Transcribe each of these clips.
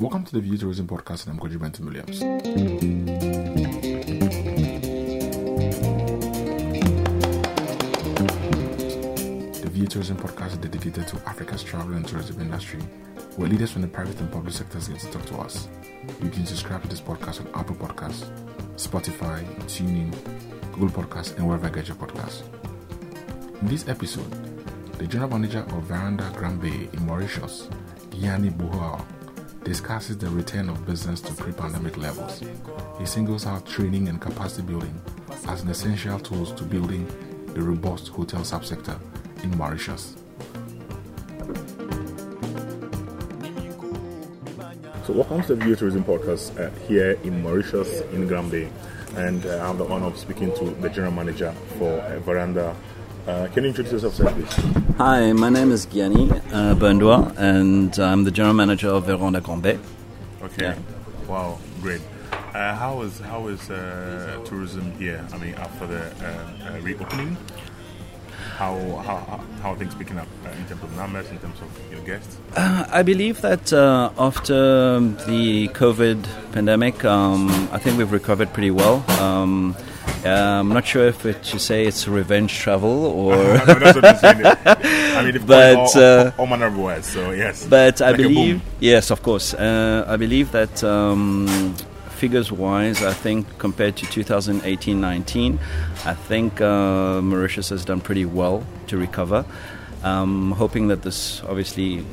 Welcome to the VA Tourism Podcast, and I'm Kojo Bentum-Williams. The VA Tourism Podcast is dedicated to Africa's travel and tourism industry, where leaders from the private and public sectors get to talk to us. You can subscribe to this podcast on Apple Podcasts, Spotify, TuneIn, Google Podcasts, and wherever you get your podcasts. In this episode, the general manager of Veranda Grand Bay in Mauritius, Giany Bundhooa, discusses the return of business to pre pandemic levels. He singles out training and capacity building as an essential tools to building a robust hotel subsector in Mauritius. So, welcome to the VA Tourism Podcast uh, here in Mauritius in Grand Bay. And uh, I have the honor of speaking to the general manager for uh, Veranda. Uh, can you introduce yourself, sir, please? Hi, my name is Giany uh, and I'm the general manager of Veranda Grand Bay. Okay. Yeah. Wow, great. Uh, how is how is uh, tourism here? I mean, after the uh, uh, reopening, how, how how how are things picking up uh, in terms of numbers, in terms of your guests? Uh, I believe that uh, after the COVID pandemic, um, I think we've recovered pretty well. Um, uh, I'm not sure if it, to say it's revenge travel or. I that's what I'm saying. I mean, But, all, uh, all manner of words. So yes. But I Like a believe, yes, of course. Uh, I believe that um, figures wise, I think compared to 2018 19, I think uh, Mauritius has done pretty well to recover. Um, hoping that this obviously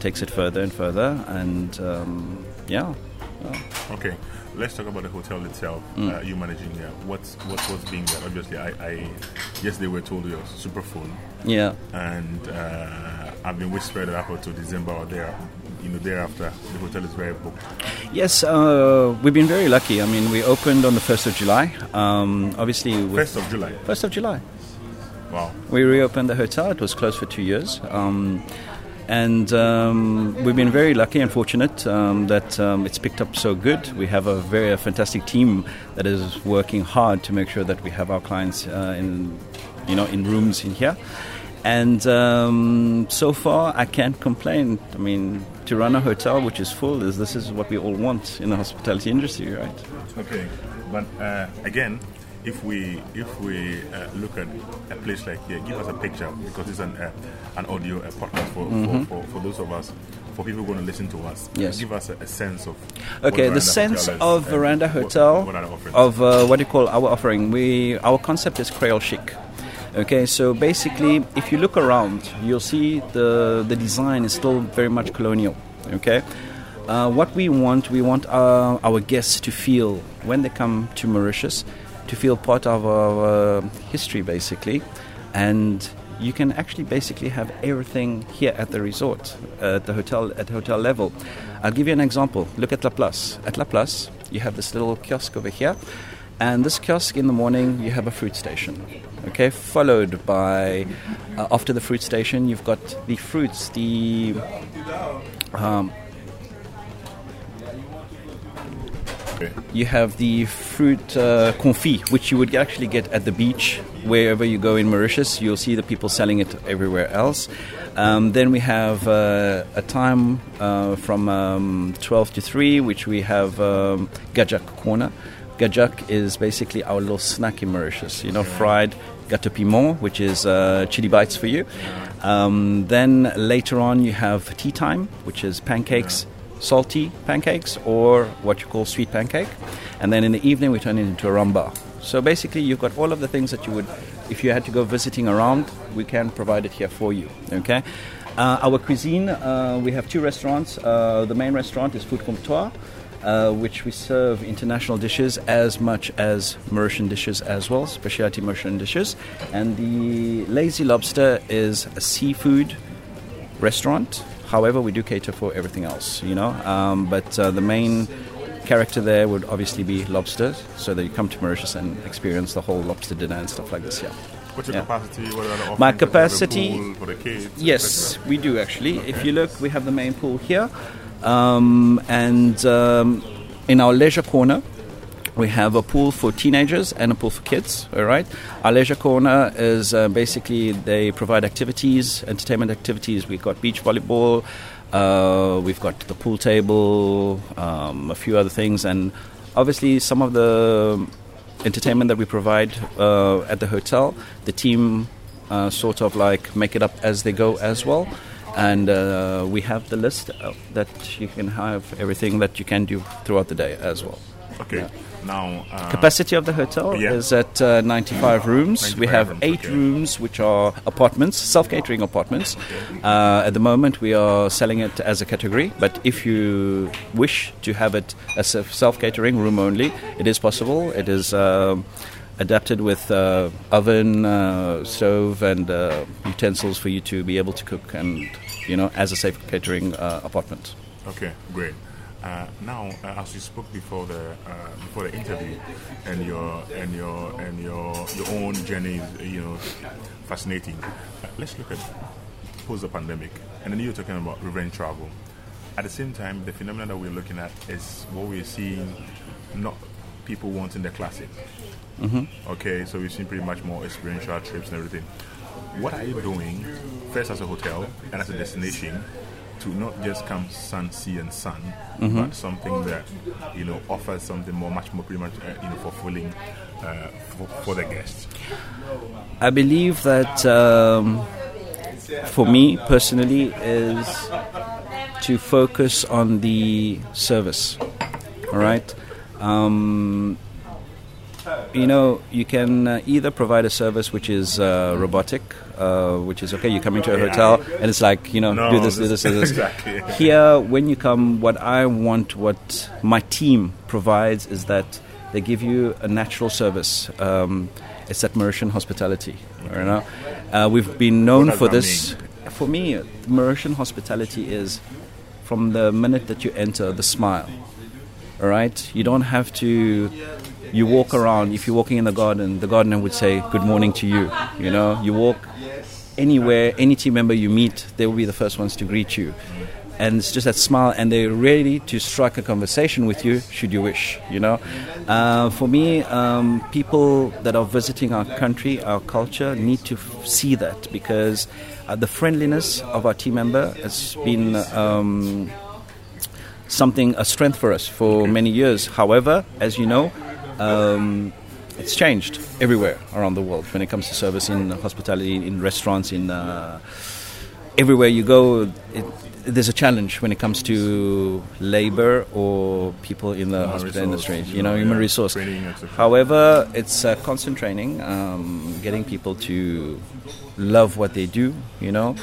takes it further and further. And um, yeah. yeah. Okay, let's talk about the hotel itself. Mm. Uh, you managing there? What's what's what's being there? Obviously, I, I yesterday we were told you're super full, Yeah. and uh, I've been whispered that up until December or there. You know, thereafter the hotel is very booked. Yes, uh, we've been very lucky. I mean, we opened on the 1st of July. Um, obviously, First of July. 1st of July. Wow. We reopened the hotel. It was closed for two years. Um, and um, we've been very lucky and fortunate um, that um, it's picked up so good. We have a very a fantastic team that is working hard to make sure that we have our clients uh, in, you know, in rooms in here. And um, so far, I can't complain. I mean, to run a hotel which is full is this is what we all want in the hospitality industry, right? Okay, but uh, again, if we if we uh, look at a place like here, give us a picture because it's an uh, an audio a podcast for, for, for, for those of us for people going to listen to us. Mm-hmm. Yes. give us a, a sense of Okay, the sense is of and Veranda Hotel What, are of uh, what do you call our offering. We our concept is Creole chic. Okay, so basically, if you look around, you'll see the the design is still very much colonial. Okay, uh, what we want, we want our, our guests to feel when they come to Mauritius, to feel part of our history, basically, and you can actually basically have everything here at the resort, uh, at the hotel, at hotel level. I'll give you an example. Look at La Place. At La Place, you have this little kiosk over here, and this kiosk in the morning, you have a fruit station. Okay, followed by uh, after the fruit station, you've got the fruits, the um, Okay. You have the fruit uh, confit, which you would actually get at the beach wherever you go in Mauritius. You'll see the people selling it everywhere else. Um, then we have uh, a time uh, from um, 12 to 3, which we have um, Gajak Corner. Gajak is basically our little snack in Mauritius, you know, fried gâteau piment, which is uh, chili bites for you. Um, then later on, you have tea time, which is pancakes, salty pancakes, or what you call sweet pancake. And then in the evening, we turn it into a ramba. So basically, you've got all of the things that you would, if you had to go visiting around, we can provide it here for you. Okay. Uh, our cuisine, uh, we have two restaurants. Uh, the main restaurant is Food Comptoir, uh, which we serve international dishes as much as Mauritian dishes as well, specialty Mauritian dishes. And the Lazy Lobster is a seafood restaurant. However, we do cater for everything else, you know. Um, but uh, the main character there would obviously be lobster, so that you come to Mauritius and experience the whole lobster dinner and stuff like this. Yeah. What's your yeah. capacity? What are the offerings? My capacity- pool for the kids. Yes, we do actually. If you look, we have the main pool here, um, and um, in our leisure corner, we have a pool for teenagers and a pool for kids. All right. Our leisure corner is uh, basically they provide activities, entertainment activities. We've got beach volleyball, Uh, we've got the pool table, um, a few other things, and obviously some of the entertainment that we provide uh, at the hotel. The team uh, sort of like make it up as they go as well. And uh, we have the list uh, that you can have everything that you can do throughout the day as well. Okay. Yeah. Now, uh, capacity of the hotel yeah. is at uh, 95 rooms. 95 we have rooms, eight okay. rooms, which are apartments, self-catering apartments. Okay. Uh, at the moment, we are selling it as a category, but if you wish to have it as a self-catering room only, it is possible. It is. Um, adapted with uh, oven, uh, stove, and uh, utensils for you to be able to cook and you know as a safe catering apartment. Okay, great. Uh, now, uh, as you spoke before the uh, before the interview, and your and your and your your own journey is you know fascinating. Uh, let's look at post the pandemic, and then you're talking about revenge travel. At the same time, the phenomenon that we're looking at is what we're seeing, not people wanting the classic. Mm-hmm. Okay, so we've seen pretty much more experiential trips and everything. What are you doing first as a hotel and as a destination to not just come sun, sea, and sun, mm-hmm. but something that you know offers something more, much more, pretty much uh, you know fulfilling uh, for, for, the guests. I believe that um, for me personally is to focus on the service. All right. Um, you know, you can uh, either provide a service which is uh, robotic, uh, which is okay. You come into a hotel and it's like you know, no, do this, do this, do this. exactly. Here, when you come, what I want, what my team provides, is that they give you a natural service. Um, it's that Mauritian hospitality. You know, uh, we've been known for this. Mean? For me, Mauritian hospitality is from the minute that you enter, the smile. All right, you don't have to you walk around, if you're walking in the garden, the gardener would say, Good morning to you. You know, you walk anywhere, any team member you meet, they will be the first ones to greet you. And it's just that smile, and they're ready to strike a conversation with you should you wish. You know, uh, for me, um, people that are visiting our country, our culture, need to f- see that because uh, the friendliness of our team member has been um, something a strength for us for many years. However, as you know, um, it's changed everywhere around the world when it comes to service in hospitality, in restaurants, in uh, everywhere you go. It, there's a challenge when it comes to labor or people in the hospital industry, you know, human yeah, resource. However, it's uh, constant training, um, getting people to love what they do, you know.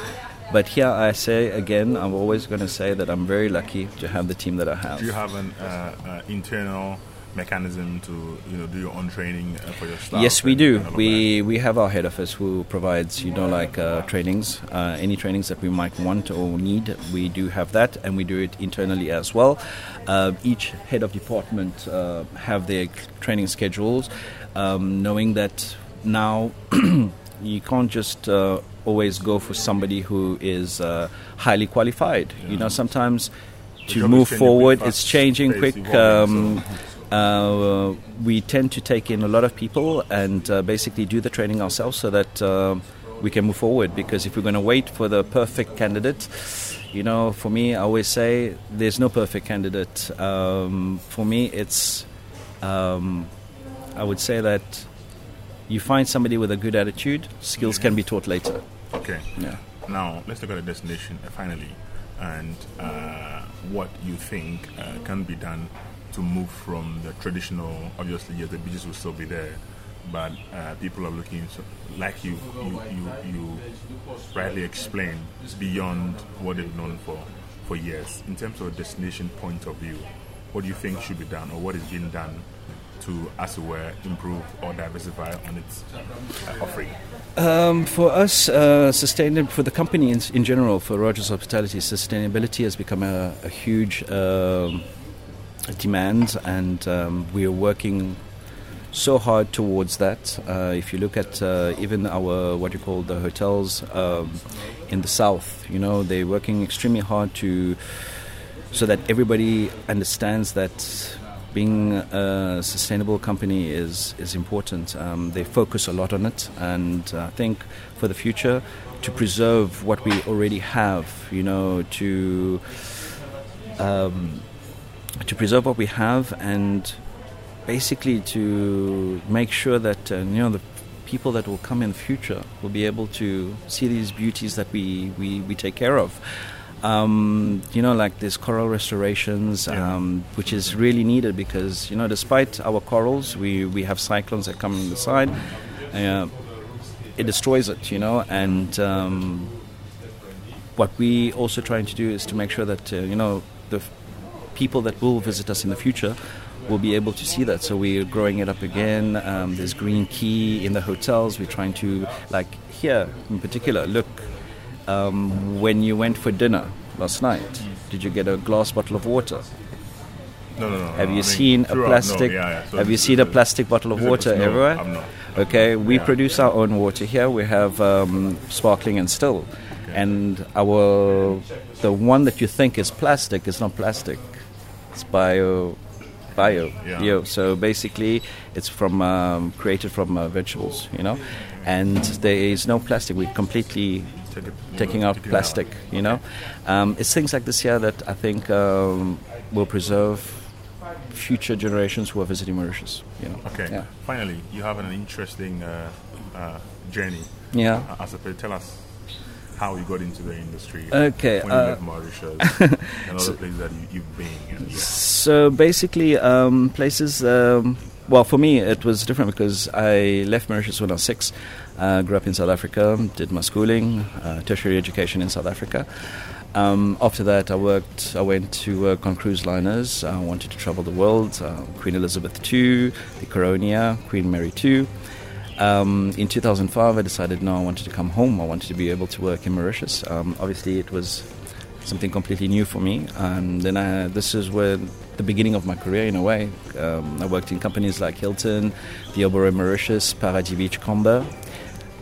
But here I say again, I'm always going to say that I'm very lucky to have the team that I have. Do you have an uh, uh, internal mechanism to you know do your own training uh, for your staff? Yes, we do. We we have our head office who provides you know like uh, trainings, uh, any trainings that we might want or need. We do have that, and we do it internally as well. Uh, each head of department uh, have their training schedules, um, knowing that now you can't just uh, always go for somebody who is highly qualified. Yeah. You know, sometimes to move forward, it's changing quick. Um, uh, we tend to take in a lot of people and uh, basically do the training ourselves so that uh, we can move forward. Because if we're going to wait for the perfect candidate, you know, for me, I always say there's no perfect candidate. Um, for me, it's, um, I would say that you find somebody with a good attitude, skills can be taught later. Okay. Yeah. Now, let's look at the destination uh, finally and uh, what you think uh, can be done to move from the traditional. Obviously, yes, the beaches will still be there, but uh, people are looking like you, you, you, you rightly explained beyond what they've known for for years. In terms of destination point of view, what do you think should be done, or what is being done to, as it were, improve or diversify on its uh, offering? Um, for us, uh, sustainable for the company in, in, general, for Rogers Hospitality, sustainability has become a, a huge. Um, demand, and um, we are working so hard towards that. Uh, if you look at uh, even our what you call the hotels um, in the south, you know they're working extremely hard to so that everybody understands that being a sustainable company is is important. Um, they focus a lot on it, and I think for the future, to preserve what we already have, you know, to um, to preserve what we have, and basically to make sure that uh, you know the people that will come in the future will be able to see these beauties that we, we, we take care of. Um, you know, like these coral restorations, um, which is really needed because, you know, despite our corals, we, we have cyclones that come on the side. Uh, it destroys it, you know, and um, what we also trying to do is to make sure that, uh, you know, the people that will visit us in the future will be able to see that. So we're growing it up again. Um, there's green key in the hotels. We're trying to, like here in particular, look, um, when you went for dinner last night, did you get a glass bottle of water? No, no, no. Have you I mean, seen a plastic? No, yeah, yeah. So have you seen a plastic bottle of water no, everywhere? I'm not. Okay, we Yeah. produce our own water here. We have um, sparkling and still, and our the one that you think is plastic is not plastic. It's bio, bio, Yeah. bio. So basically, it's from um, created from uh, vegetables, you know, and there is no plastic. We're completely Take it- taking out plastic. You know, um, it's things like this here that I think um, will preserve future generations who are visiting Mauritius. You know. Okay. Yeah. Finally, you have an interesting uh, uh, journey. Yeah. Uh, as a tell us how you got into the industry. Okay, When you uh, left Mauritius and other places that you, you've been. And, yeah. So basically, um, places. Um, well, for me, it was different because I left Mauritius when I was six. Uh, grew up in South Africa, did my schooling, uh, tertiary education in South Africa. Um, after that, I worked. I went to work on cruise liners. I wanted to travel the world. Uh, Queen Elizabeth II, the Caronia, Queen Mary II. Um, in 2005, I decided no, I wanted to come home. I wanted to be able to work in Mauritius. Um, obviously, it was something completely new for me. And then I, this is where the beginning of my career, in a way. Um, I worked in companies like Hilton, the Oberoi Mauritius, Paradis Beachcomber.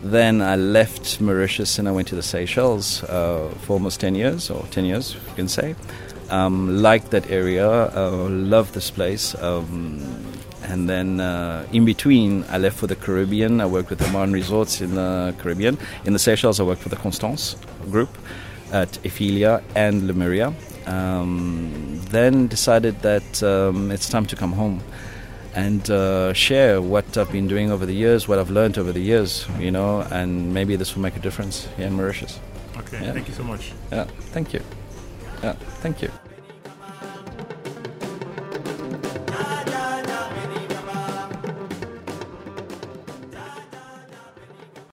Then I left Mauritius and I went to the Seychelles uh, for almost 10 years, or 10 years, you can say. Um, liked that area, uh, loved this place. Um, and then uh, in between, I left for the Caribbean. I worked with Aman Resorts in the Caribbean. In the Seychelles, I worked for the Constance Group at Ephelia and Lemuria. Um, then decided that um, it's time to come home and uh, share what I've been doing over the years, what I've learned over the years, you know, and maybe this will make a difference here in Mauritius. Okay. Yeah. Thank you so much. Yeah, thank you. Yeah, thank you.